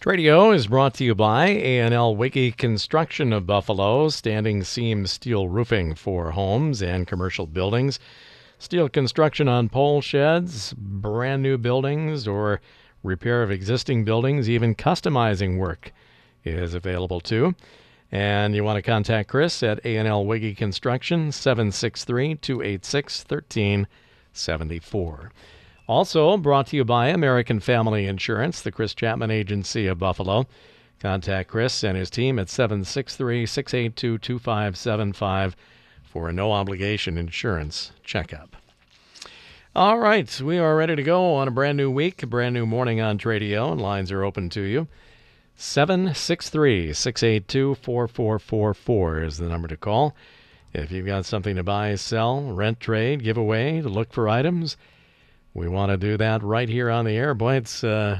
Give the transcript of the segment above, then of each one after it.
Tradio is brought to you by A&L Wiggy Construction of Buffalo, standing seam steel roofing for homes and commercial buildings, steel construction on pole sheds, brand new buildings, or repair of existing buildings, even customizing work is available too. And you want to contact Chris at A&L Wiggy Construction, 763 286 1374. Also brought to you by American Family Insurance, the Chris Chapman Agency of Buffalo. Contact Chris and his team at 763 682 2575 for a no obligation insurance checkup. All right, we are ready to go on a brand new week, a brand new morning on Tradio, and lines are open to you. 763 682 4444 is the number to call. If you've got something to buy, sell, rent, trade, give away, to look for items, we want to do that right here on the air. Boy, it's uh,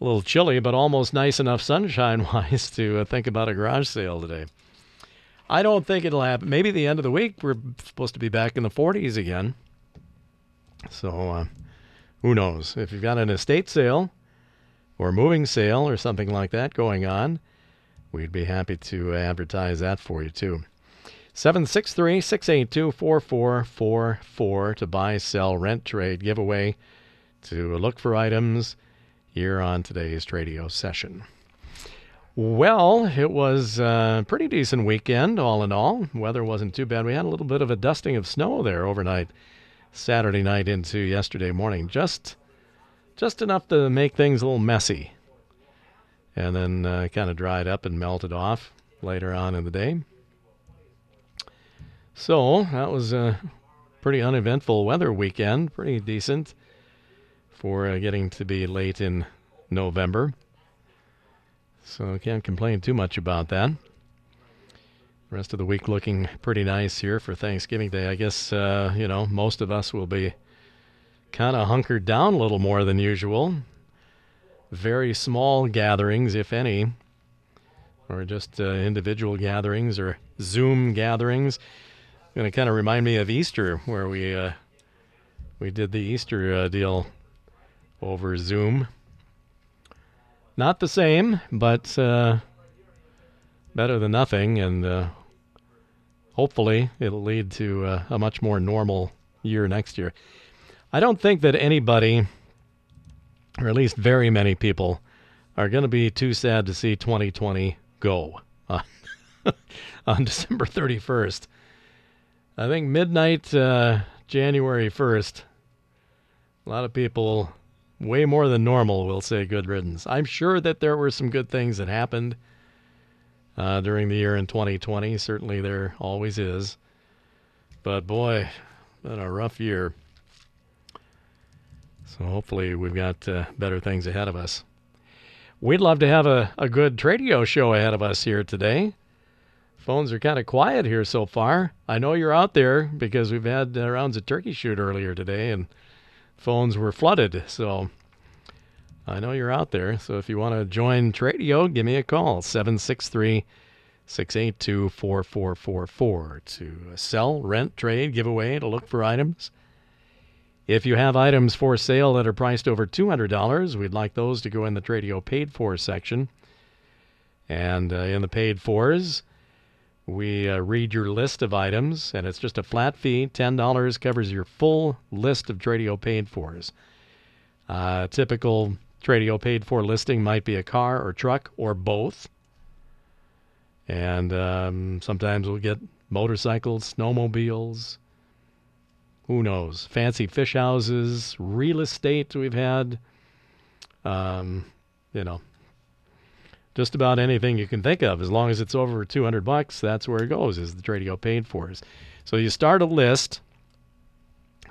a little chilly, but almost nice enough sunshine wise to uh, think about a garage sale today. I don't think it'll happen. Maybe the end of the week, we're supposed to be back in the 40s again. So uh, who knows? If you've got an estate sale or moving sale or something like that going on, we'd be happy to advertise that for you too. 763 682 4444 to buy, sell, rent, trade, giveaway, to look for items here on today's radio session. Well, it was a pretty decent weekend, all in all. Weather wasn't too bad. We had a little bit of a dusting of snow there overnight, Saturday night into yesterday morning. Just, just enough to make things a little messy, and then uh, kind of dried up and melted off later on in the day. So that was a pretty uneventful weather weekend, pretty decent for uh, getting to be late in November. So can't complain too much about that. Rest of the week looking pretty nice here for Thanksgiving Day. I guess uh, you know most of us will be kind of hunkered down a little more than usual. Very small gatherings, if any, or just uh, individual gatherings or Zoom gatherings going to kind of remind me of Easter, where we uh, we did the Easter uh, deal over Zoom. Not the same, but uh, better than nothing, and uh, hopefully it'll lead to uh, a much more normal year next year. I don't think that anybody, or at least very many people, are going to be too sad to see 2020 go on December 31st. I think midnight, uh, January 1st, a lot of people, way more than normal, will say good riddance. I'm sure that there were some good things that happened uh, during the year in 2020. Certainly there always is. But boy, been a rough year. So hopefully we've got uh, better things ahead of us. We'd love to have a, a good Tradio show ahead of us here today. Phones are kind of quiet here so far. I know you're out there because we've had uh, rounds of turkey shoot earlier today and phones were flooded. So I know you're out there. So if you want to join Tradio, give me a call 763 682 4444 to sell, rent, trade, give away, to look for items. If you have items for sale that are priced over $200, we'd like those to go in the Tradio paid for section. And uh, in the paid fors, we uh, read your list of items, and it's just a flat fee. $10 covers your full list of Tradio paid fors. Uh, typical Tradio paid for listing might be a car or truck or both. And um, sometimes we'll get motorcycles, snowmobiles, who knows, fancy fish houses, real estate we've had. Um, you know, just about anything you can think of. As long as it's over 200 bucks, that's where it goes, is the Tradio paid for. So you start a list,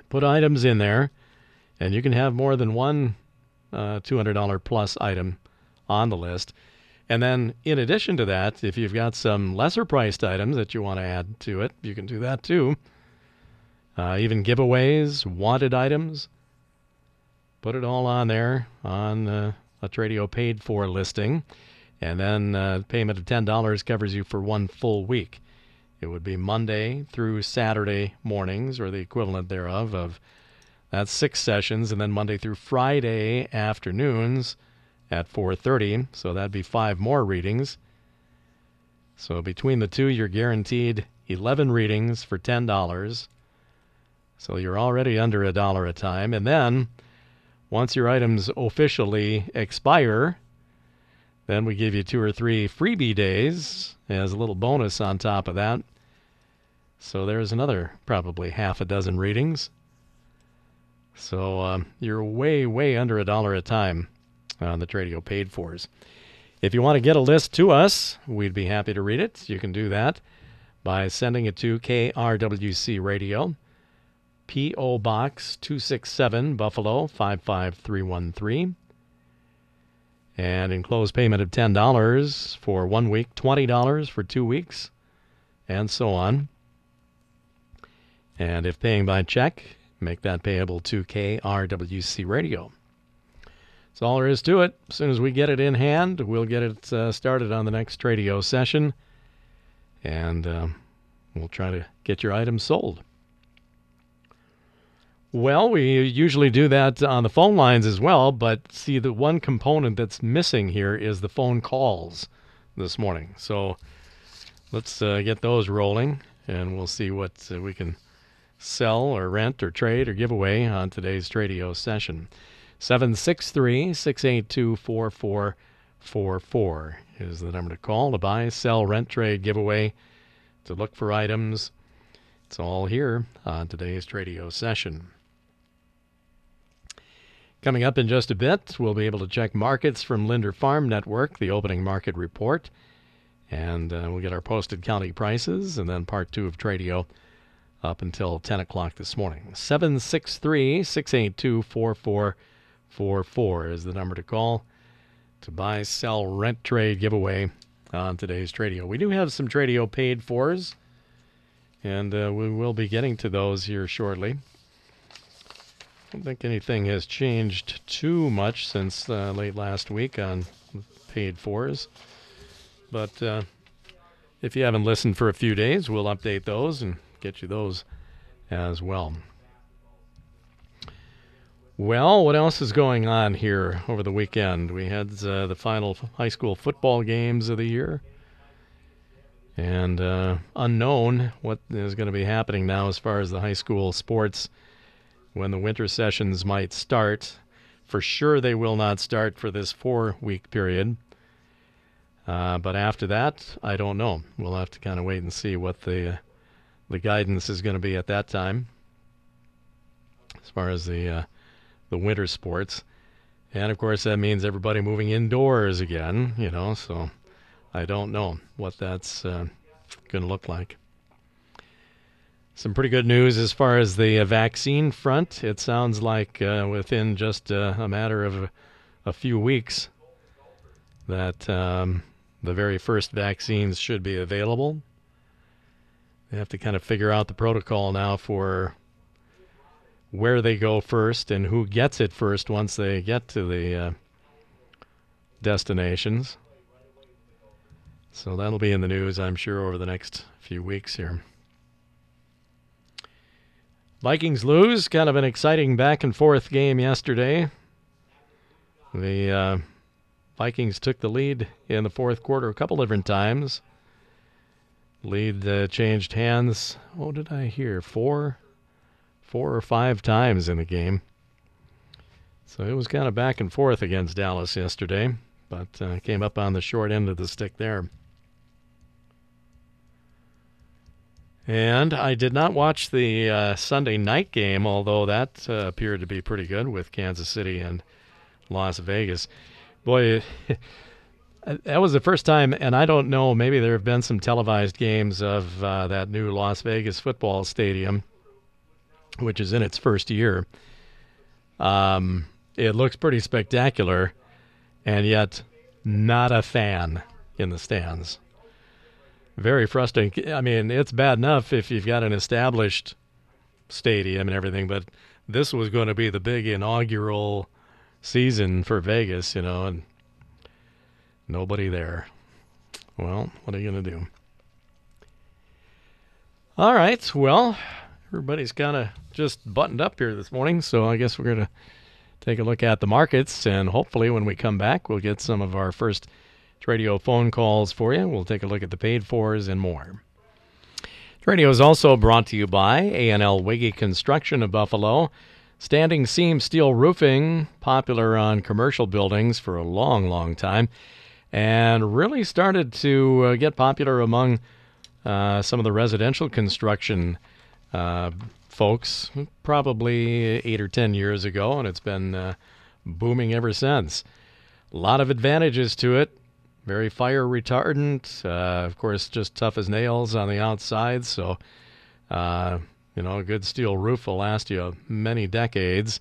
put items in there, and you can have more than one uh, $200 plus item on the list. And then, in addition to that, if you've got some lesser priced items that you want to add to it, you can do that too. Uh, even giveaways, wanted items, put it all on there on uh, a Tradio paid for listing. And then uh, payment of $10 covers you for one full week. It would be Monday through Saturday mornings, or the equivalent thereof, of that's six sessions, and then Monday through Friday afternoons at 4:30. So that'd be five more readings. So between the two, you're guaranteed 11 readings for $10. So you're already under a dollar a time. And then once your items officially expire, then we give you two or three freebie days as a little bonus on top of that. So there's another probably half a dozen readings. So um, you're way, way under a dollar a time on the Tradio paid fors. If you want to get a list to us, we'd be happy to read it. You can do that by sending it to KRWC Radio, P.O. Box 267, Buffalo 55313. And enclosed payment of $10 for one week, $20 for two weeks, and so on. And if paying by check, make that payable to KRWC Radio. That's all there is to it. As soon as we get it in hand, we'll get it uh, started on the next radio session, and uh, we'll try to get your items sold. Well, we usually do that on the phone lines as well, but see, the one component that's missing here is the phone calls this morning. So let's uh, get those rolling, and we'll see what uh, we can sell or rent or trade or give away on today's radio session. 763 682 4444 is the number to call to buy, sell, rent, trade, giveaway, to look for items. It's all here on today's radio session. Coming up in just a bit, we'll be able to check markets from Linder Farm Network, the opening market report, and uh, we'll get our posted county prices, and then part two of Tradio up until 10 o'clock this morning. 763 682 4444 is the number to call to buy, sell, rent, trade, giveaway on today's Tradio. We do have some Tradio paid fors, and uh, we will be getting to those here shortly. I don't think anything has changed too much since uh, late last week on paid fors. But uh, if you haven't listened for a few days, we'll update those and get you those as well. Well, what else is going on here over the weekend? We had uh, the final high school football games of the year. And uh, unknown what is going to be happening now as far as the high school sports when the winter sessions might start. For sure, they will not start for this four week period. Uh, but after that, I don't know. We'll have to kind of wait and see what the the guidance is going to be at that time, as far as the uh, the winter sports. And of course, that means everybody moving indoors again. You know, so I don't know what that's uh, going to look like. Some pretty good news as far as the uh, vaccine front. It sounds like uh, within just uh, a matter of a few weeks that um, the very first vaccines should be available. They have to kind of figure out the protocol now for where they go first and who gets it first once they get to the uh, destinations. So that'll be in the news, I'm sure, over the next few weeks here. Vikings lose. Kind of an exciting back and forth game yesterday. The uh, Vikings took the lead in the fourth quarter a couple different times. Lead uh, changed hands. What did I hear? Four, four or five times in the game. So it was kind of back and forth against Dallas yesterday, but uh, came up on the short end of the stick there. And I did not watch the uh, Sunday night game, although that uh, appeared to be pretty good with Kansas City and Las Vegas. Boy, that was the first time, and I don't know, maybe there have been some televised games of uh, that new Las Vegas football stadium, which is in its first year. Um, it looks pretty spectacular, and yet not a fan in the stands very frustrating. I mean, it's bad enough if you've got an established stadium and everything, but this was going to be the big inaugural season for Vegas, you know, and nobody there. Well, what are you going to do? All right. Well, everybody's kind of just buttoned up here this morning, so I guess we're going to take a look at the markets, and hopefully, when we come back, we'll get some of our first Tradio phone calls for you. We'll take a look at the paid fors and more. Radio is also brought to you by A&L Wiggy Construction of Buffalo. Standing seam steel roofing, popular on commercial buildings for a long, long time, and really started to uh, get popular among uh, some of the residential construction uh, folks probably eight or ten years ago, and it's been uh, booming ever since. A lot of advantages to it. Very fire retardant, uh, of course, just tough as nails on the outside. So, uh, you know, a good steel roof will last you many decades.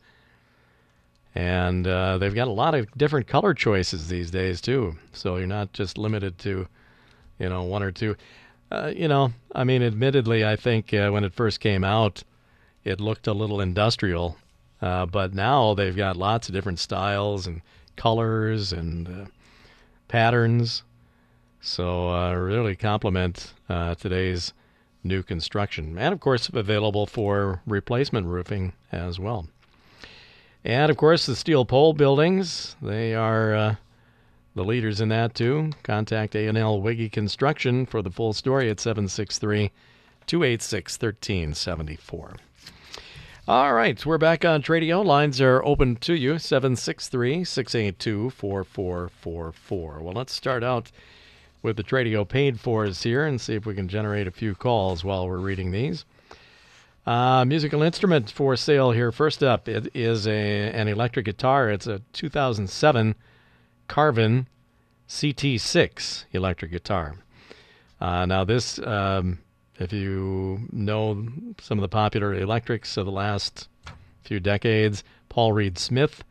And uh, they've got a lot of different color choices these days too. So you're not just limited to, you know, one or two. Uh, you know, I mean, admittedly, I think uh, when it first came out, it looked a little industrial. Uh, but now they've got lots of different styles and colors and patterns. So uh, really complement uh, today's new construction, and of course available for replacement roofing as well. And of course the steel pole buildings, they are uh, the leaders in that too. Contact A&L Wiggy Construction for the full story at 763 286 1374. All right, we're back on Tradio. Lines are open to you 763 682 4444. Well, let's start out with the Tradio paid fors here and see if we can generate a few calls while we're reading these. Uh, musical instrument for sale here. First up, it is a an electric guitar. It's a 2007 Carvin CT6 electric guitar. Uh, now, this um, if you know some of the popular electrics of the last few decades, Paul Reed Smith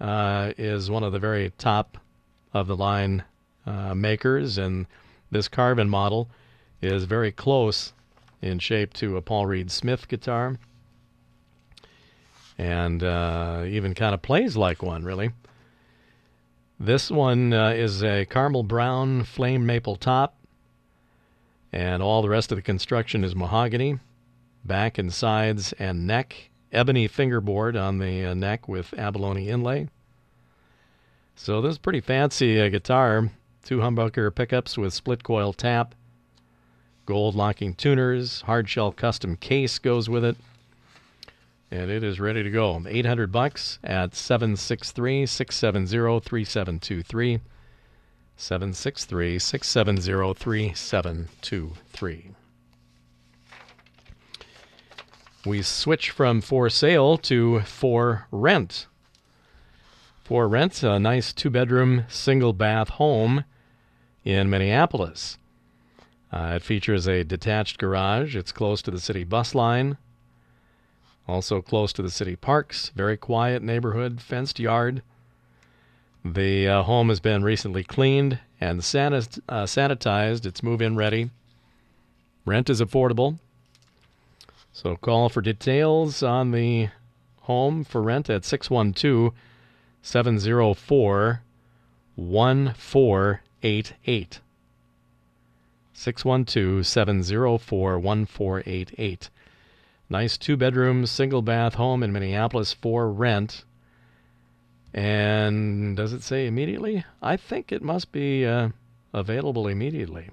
uh, is one of the very top of the line uh, makers, and this Carvin model is very close in shape to a Paul Reed Smith guitar, and uh, even kind of plays like one, really. This one uh, is a caramel brown flame maple top and all the rest of the construction is mahogany, back and sides and neck, ebony fingerboard on the uh, neck with abalone inlay. So this is pretty fancy uh, guitar. Two humbucker pickups with split coil tap, gold locking tuners, hard shell custom case goes with it, and it is ready to go. 800 bucks at 763 670 3723. 763 670 3723. We switch from for sale to for rent. For rent, a nice two bedroom, single bath home in Minneapolis. Uh, it features a detached garage. It's close to the city bus line, also close to the city parks. Very quiet neighborhood, fenced yard. The uh, home has been recently cleaned and sanit- uh, sanitized. It's move in ready. Rent is affordable. So call for details on the home for rent at 612 704 1488. 612 704 1488. Nice two bedroom, single bath home in Minneapolis for rent. And does it say immediately? I think it must be uh, available immediately.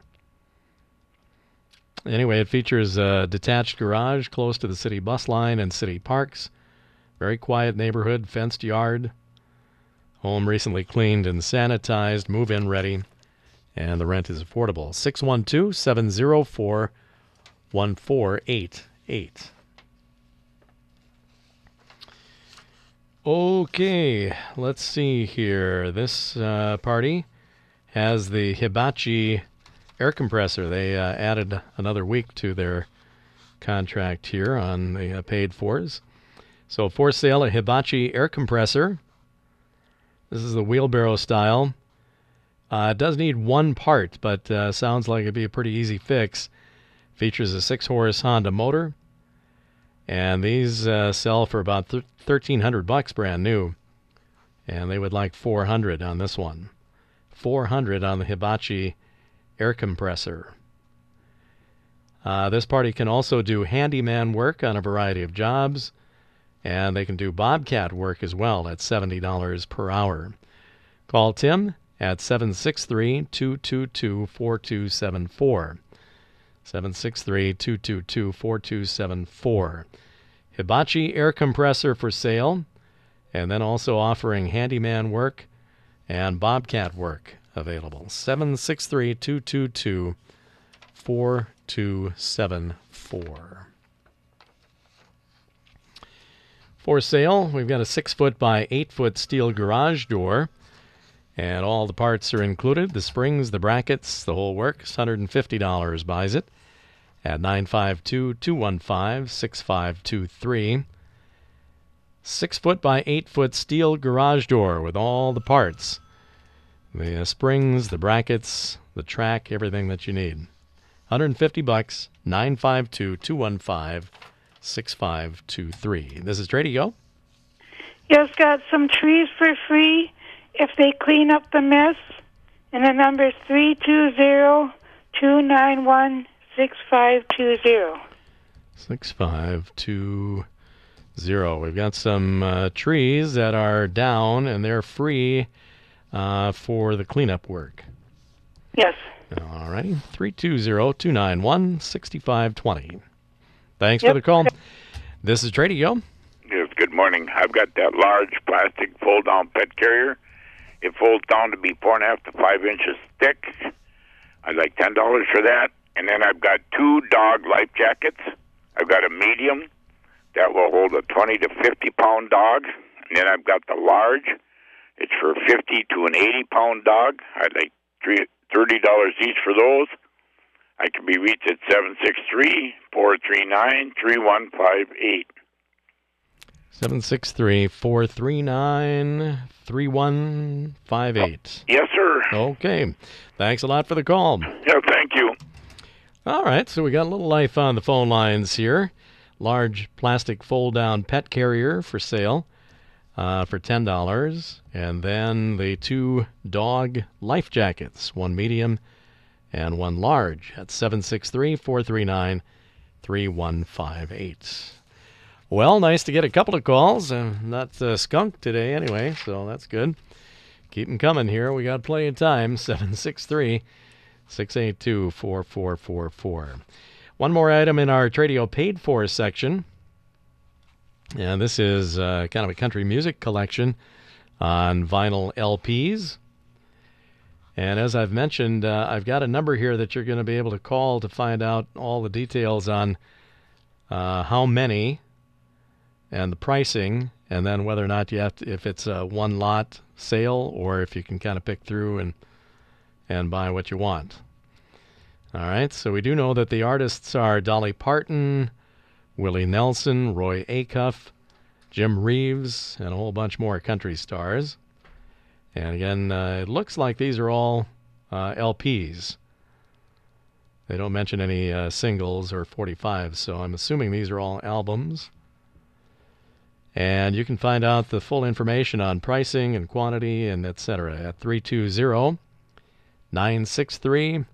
Anyway, it features a detached garage close to the city bus line and city parks. Very quiet neighborhood, fenced yard. Home recently cleaned and sanitized, move in ready, and the rent is affordable. 612 704 1488. Okay, let's see here. This uh, party has the Hibachi air compressor. They uh, added another week to their contract here on the uh, paid fors. So for sale, a Hibachi air compressor. This is the wheelbarrow style. Uh, it does need one part, but uh, sounds like it'd be a pretty easy fix. Features a six horse Honda motor, and these uh, sell for about th- 1300 bucks brand new and they would like 400 on this one 400 on the hibachi air compressor uh, this party can also do handyman work on a variety of jobs And they can do bobcat work as well at $70 per hour. Call Tim at 763 222 4274. 763 222 4274. Hibachi air compressor for sale, and then also offering handyman work and bobcat work available. 763 222 4274. For sale, we've got a 6 foot by 8 foot steel garage door, and all the parts are included the springs, the brackets, the whole works. $150 buys it at 952 215 6523. 6 foot by 8 foot steel garage door with all the parts the springs, the brackets, the track, everything that you need. 150 bucks, 952 215 6523. This is Tradio. Yes, got some trees for free if they clean up the mess. And the number is 320 291 6520. 6520. We've got some uh, trees that are down and they're free uh, for the cleanup work. Yes. All righty. 320 291 6520. Thanks Yep. for the call. This is Tradio. Yes, good morning. I've got that large plastic fold down pet carrier. It folds down to be four and a half to five inches thick. I'd like ten dollars for that. And then I've got two dog life jackets. I've got a medium that will hold a twenty to fifty pound dog. And then I've got the large. It's for fifty to an eighty pound dog. I'd like three thirty dollars each for those. I can be reached at seven six three four three nine three one five eight. 763 439 3158. Yes, sir. Okay. Thanks a lot for the call. Yeah, thank you. All right, so we got a little life on the phone lines here. Large plastic fold down pet carrier for sale uh, for $10. And then the two dog life jackets, one medium and one large, at 763 439 3158. Well, nice to get a couple of calls. Not uh, skunked today anyway, so that's good. Keep them coming here. We got plenty of time. 763 682 4444. One more item in our Tradio paid for section. And this is uh, kind of a country music collection on vinyl LPs. And as I've mentioned, uh, I've got a number here that you're going to be able to call to find out all the details on uh, how many and the pricing, and then whether or not you have to, if it's a one lot sale or if you can kind of pick through and and buy what you want. All right, so we do know that the artists are Dolly Parton, Willie Nelson, Roy Acuff, Jim Reeves, and a whole bunch more country stars. And again, uh, it looks like these are all uh, LPs. They don't mention any uh, singles or 45s, so I'm assuming these are all albums. And you can find out the full information on pricing and quantity and etc. at 320 963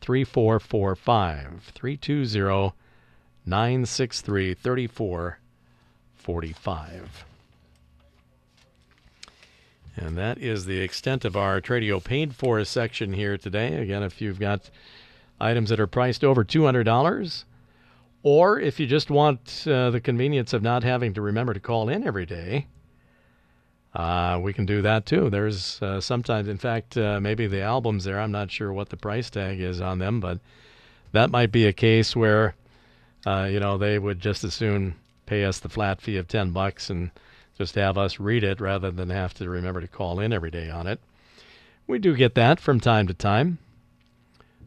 3445. 320 963 3445. And that is the extent of our Tradio paid for section here today. Again, if you've got items that are priced over $200, or if you just want uh, the convenience of not having to remember to call in every day, uh, we can do that too. There's uh, sometimes, in fact, uh, maybe the albums there, I'm not sure what the price tag is on them, but that might be a case where, uh, you know, they would just as soon pay us the flat fee of 10 bucks and just have us read it rather than have to remember to call in every day on it. We do get that from time to time,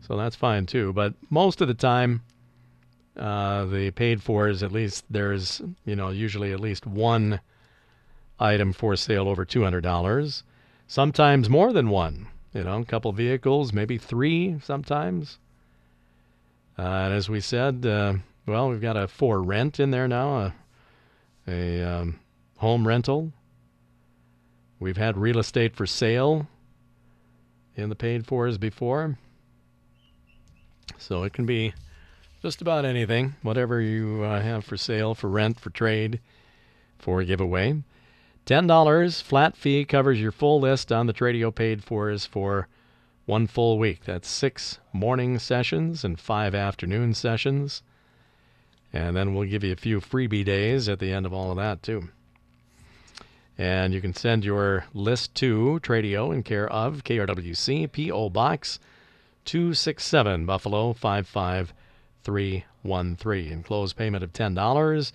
so that's fine too. But most of the time, uh, the paid for is at least there's you know usually at least one item for sale over two hundred dollars. Sometimes more than one. You know, a couple vehicles, maybe three sometimes. Uh, and as we said, uh, well, we've got a for rent in there now, a, a um, home rental. We've had real estate for sale in the paid fors before. So it can be just about anything, whatever you uh, have for sale, for rent, for trade. for giveaway. $10 flat fee covers your full list on the Tradio paid fors for one full week. That's six morning sessions and five afternoon sessions. And then we'll give you a few freebie days at the end of all of that, too. And you can send your list to Tradio in care of KRWC, P.O. Box 267, Buffalo 55313. Enclosed payment of $10.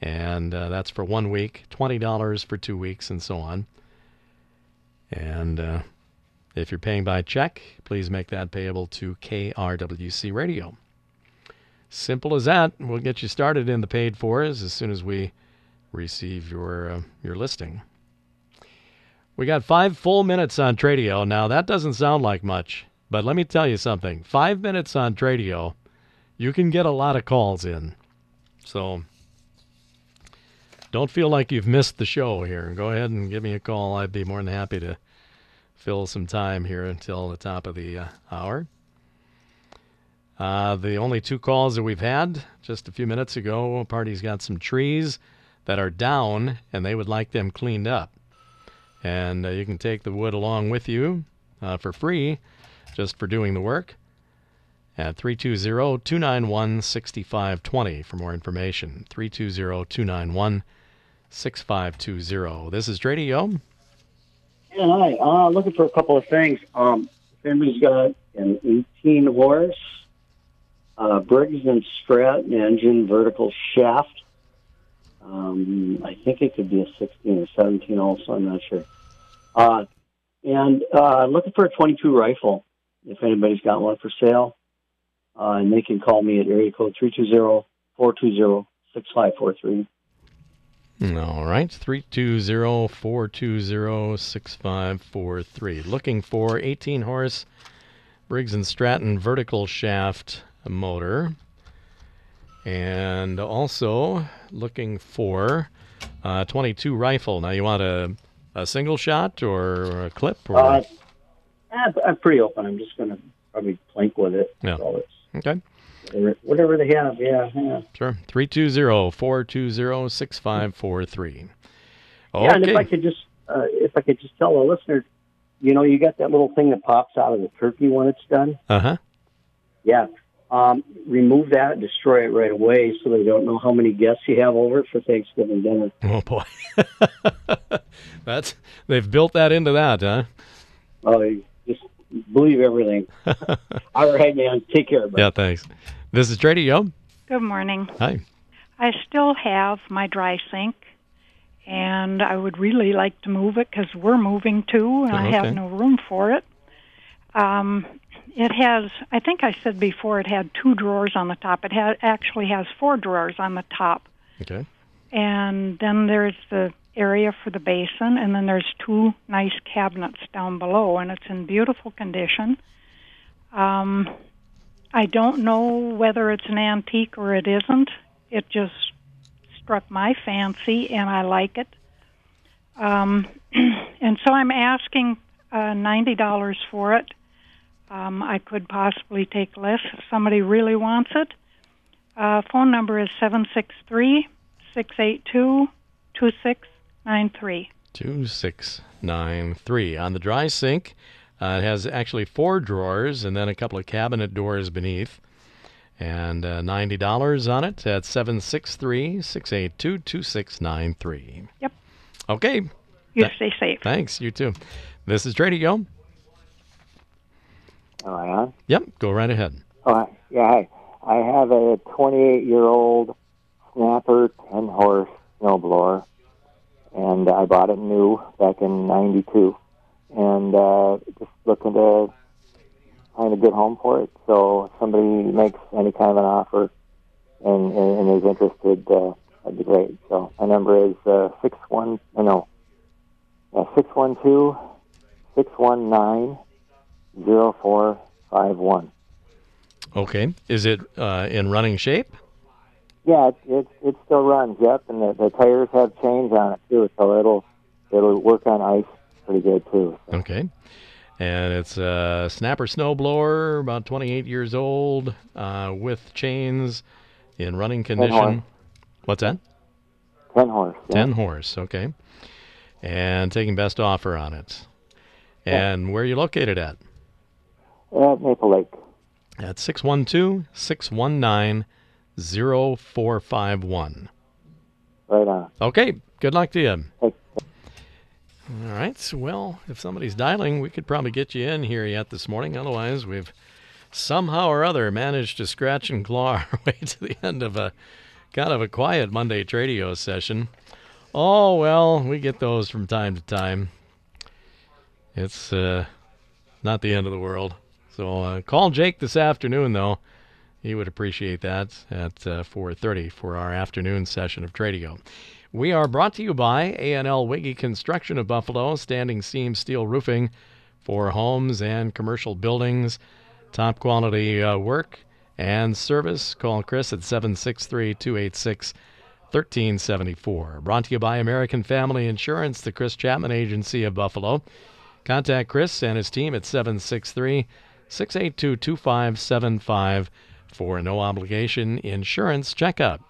And uh, that's for one week, $20 for two weeks, and so on. And uh, if you're paying by check, please make that payable to KRWC Radio. Simple as that. We'll get you started in the paid fors as soon as we receive your uh, your listing. We got five full minutes on Tradio. Now that doesn't sound like much, but let me tell you something. Five minutes on Tradio, you can get a lot of calls in. So don't feel like you've missed the show here. Go ahead and give me a call. I'd be more than happy to fill some time here until the top of the uh, hour. Uh, the only two calls that we've had just a few minutes ago, a party's got some trees that are down and they would like them cleaned up. And uh, you can take the wood along with you uh, for free just for doing the work at 320 291 6520 for more information. 320 291 6520. This is Tradio. Yeah, hi. Uh, looking for a couple of things. Um, anybody's got an 18 horse, uh, Briggs and Stratton engine vertical shaft. Um, I think it could be a 16 or 17 also, I'm not sure. Uh, and uh, looking for a 22 rifle, if anybody's got one for sale. Uh, and they can call me at area code 320 420 6543. All right, 320 420 6543. Looking for 18 horse Briggs and Stratton vertical shaft motor. And also looking for a 22 rifle. Now, you want a, a single shot or a clip? Or Uh, I'm I'm pretty open. I'm just going to probably plank with it. Yeah. Okay, whatever, they have, yeah, yeah. sure. 320 420 6543. Yeah, and if I could just, uh, if I could just tell the listener, you know, you got that little thing that pops out of the turkey when it's done. Uh huh. Yeah. Um, remove that, destroy it right away, so they don't know how many guests you have over for Thanksgiving dinner. Oh, boy. That's They've built that into that, huh? Oh, believe everything. All right, man. Take care. Bye. Yeah, thanks. This is Tradio. Good morning. Hi. I still have my dry sink, and I would really like to move it because we're moving too, and I Okay. have no room for it. Um, it has, I think I said before, it had two drawers on the top. It ha- actually has four drawers on the top. Okay. And then there's the area for the basin, and then there's two nice cabinets down below, and it's in beautiful condition. Um, I don't know whether it's an antique or it isn't. It just struck my fancy, and I like it. Um, and so I'm asking uh, ninety dollars for it. Um, I could possibly take less if somebody really wants it. Uh, phone number is seven six three six eight two two six nine three. 2693. On the dry sink, uh, it has actually four drawers and then a couple of cabinet doors beneath. And uh, $90 on it at 763 682 2693. Yep. Okay. You Th- stay safe. Thanks. You too. This is Tradio. Am I on? Yep. Go right ahead. Oh, yeah. Hi. I have a 28 year old Snapper 10 horse snowblower, and I bought it new back in '92, and uh, just looking to find a good home for it. So if somebody makes any kind of an offer and, and, and is interested, uh, that'd be great. So my number is uh, six one uh, six one two six one nine zero four five one. Okay. Is it uh, in running shape? Yeah, it, it it still runs. Yep, and the, the tires have chains on it too, so it'll it'll work on ice pretty good too. So, Okay. And it's a snapper snowblower, about 28 years old, uh, with chains in running condition. horse. What's that? 10 horse. yeah. 10 horse, okay. And taking best offer on it. And where are you located at? At Maple Lake. At 612 619 0451. Right on. Okay, good luck to you. Thanks. All right. Well, if somebody's dialing, we could probably get you in here yet this morning. Otherwise, we've somehow or other managed to scratch and claw our way to the end of a kind of a quiet Monday Tradio session. Oh, well, we get those from time to time. It's uh, not the end of the world. So uh, call Jake this afternoon, though. He would appreciate that at uh, 4:30 for our afternoon session of Tradio. We are brought to you by A&L Wiggy Construction of Buffalo, standing seam steel roofing for homes and commercial buildings. Top quality uh, work and service. Call Chris at 763 286 1374. Brought to you by American Family Insurance, the Chris Chapman Agency of Buffalo. Contact Chris and his team at 763 682 2575 for no obligation insurance checkup.